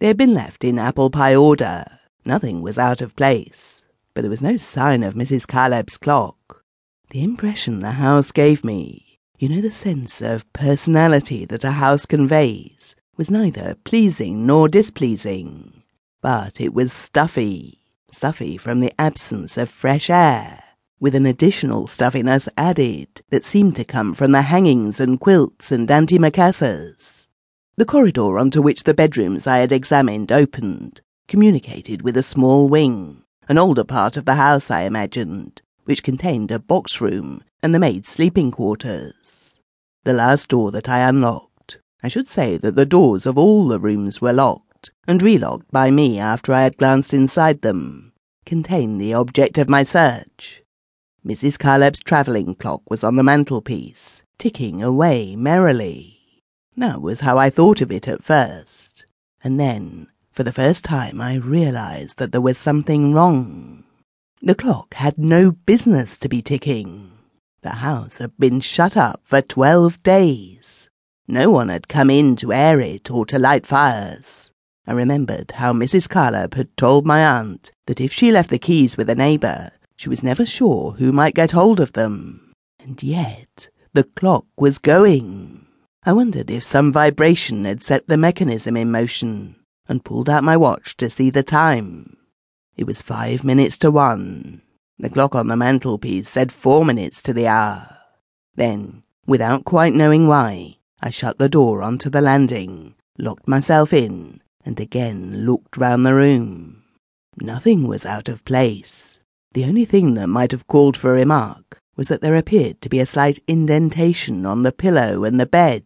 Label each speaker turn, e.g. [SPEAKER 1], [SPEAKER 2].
[SPEAKER 1] They had been left in apple pie order. Nothing was out of place, but there was no sign of Mrs. Caleb's clock. The impression the house gave me, you know the sense of personality that a house conveys, was neither pleasing nor displeasing, but it was stuffy, stuffy from the absence of fresh air, with an additional stuffiness added that seemed to come from the hangings and quilts and antimacassars. The corridor onto which the bedrooms I had examined opened communicated with a small wing, an older part of the house, I imagined, which contained a box room and the maid's sleeping quarters. The last door that I unlocked, I should say that the doors of all the rooms were locked and relocked by me after I had glanced inside them, contained the object of my search. Mrs. Caleb's travelling clock was on the mantelpiece, ticking away merrily. That was how I thought of it at first. And then, for the first time, I realized that there was something wrong. The clock had no business to be ticking. The house had been shut up for twelve days. No one had come in to air it or to light fires. I remembered how Mrs. Caleb had told my aunt that if she left the keys with a neighbour, she was never sure who might get hold of them. And yet the clock was going. I wondered if some vibration had set the mechanism in motion, and pulled out my watch to see the time. It was five minutes to one. The clock on the mantelpiece said four minutes to the hour. Then, without quite knowing why, I shut the door onto the landing, locked myself in, and again looked round the room. Nothing was out of place. The only thing that might have called for remark was that there appeared to be a slight indentation on the pillow and the bed,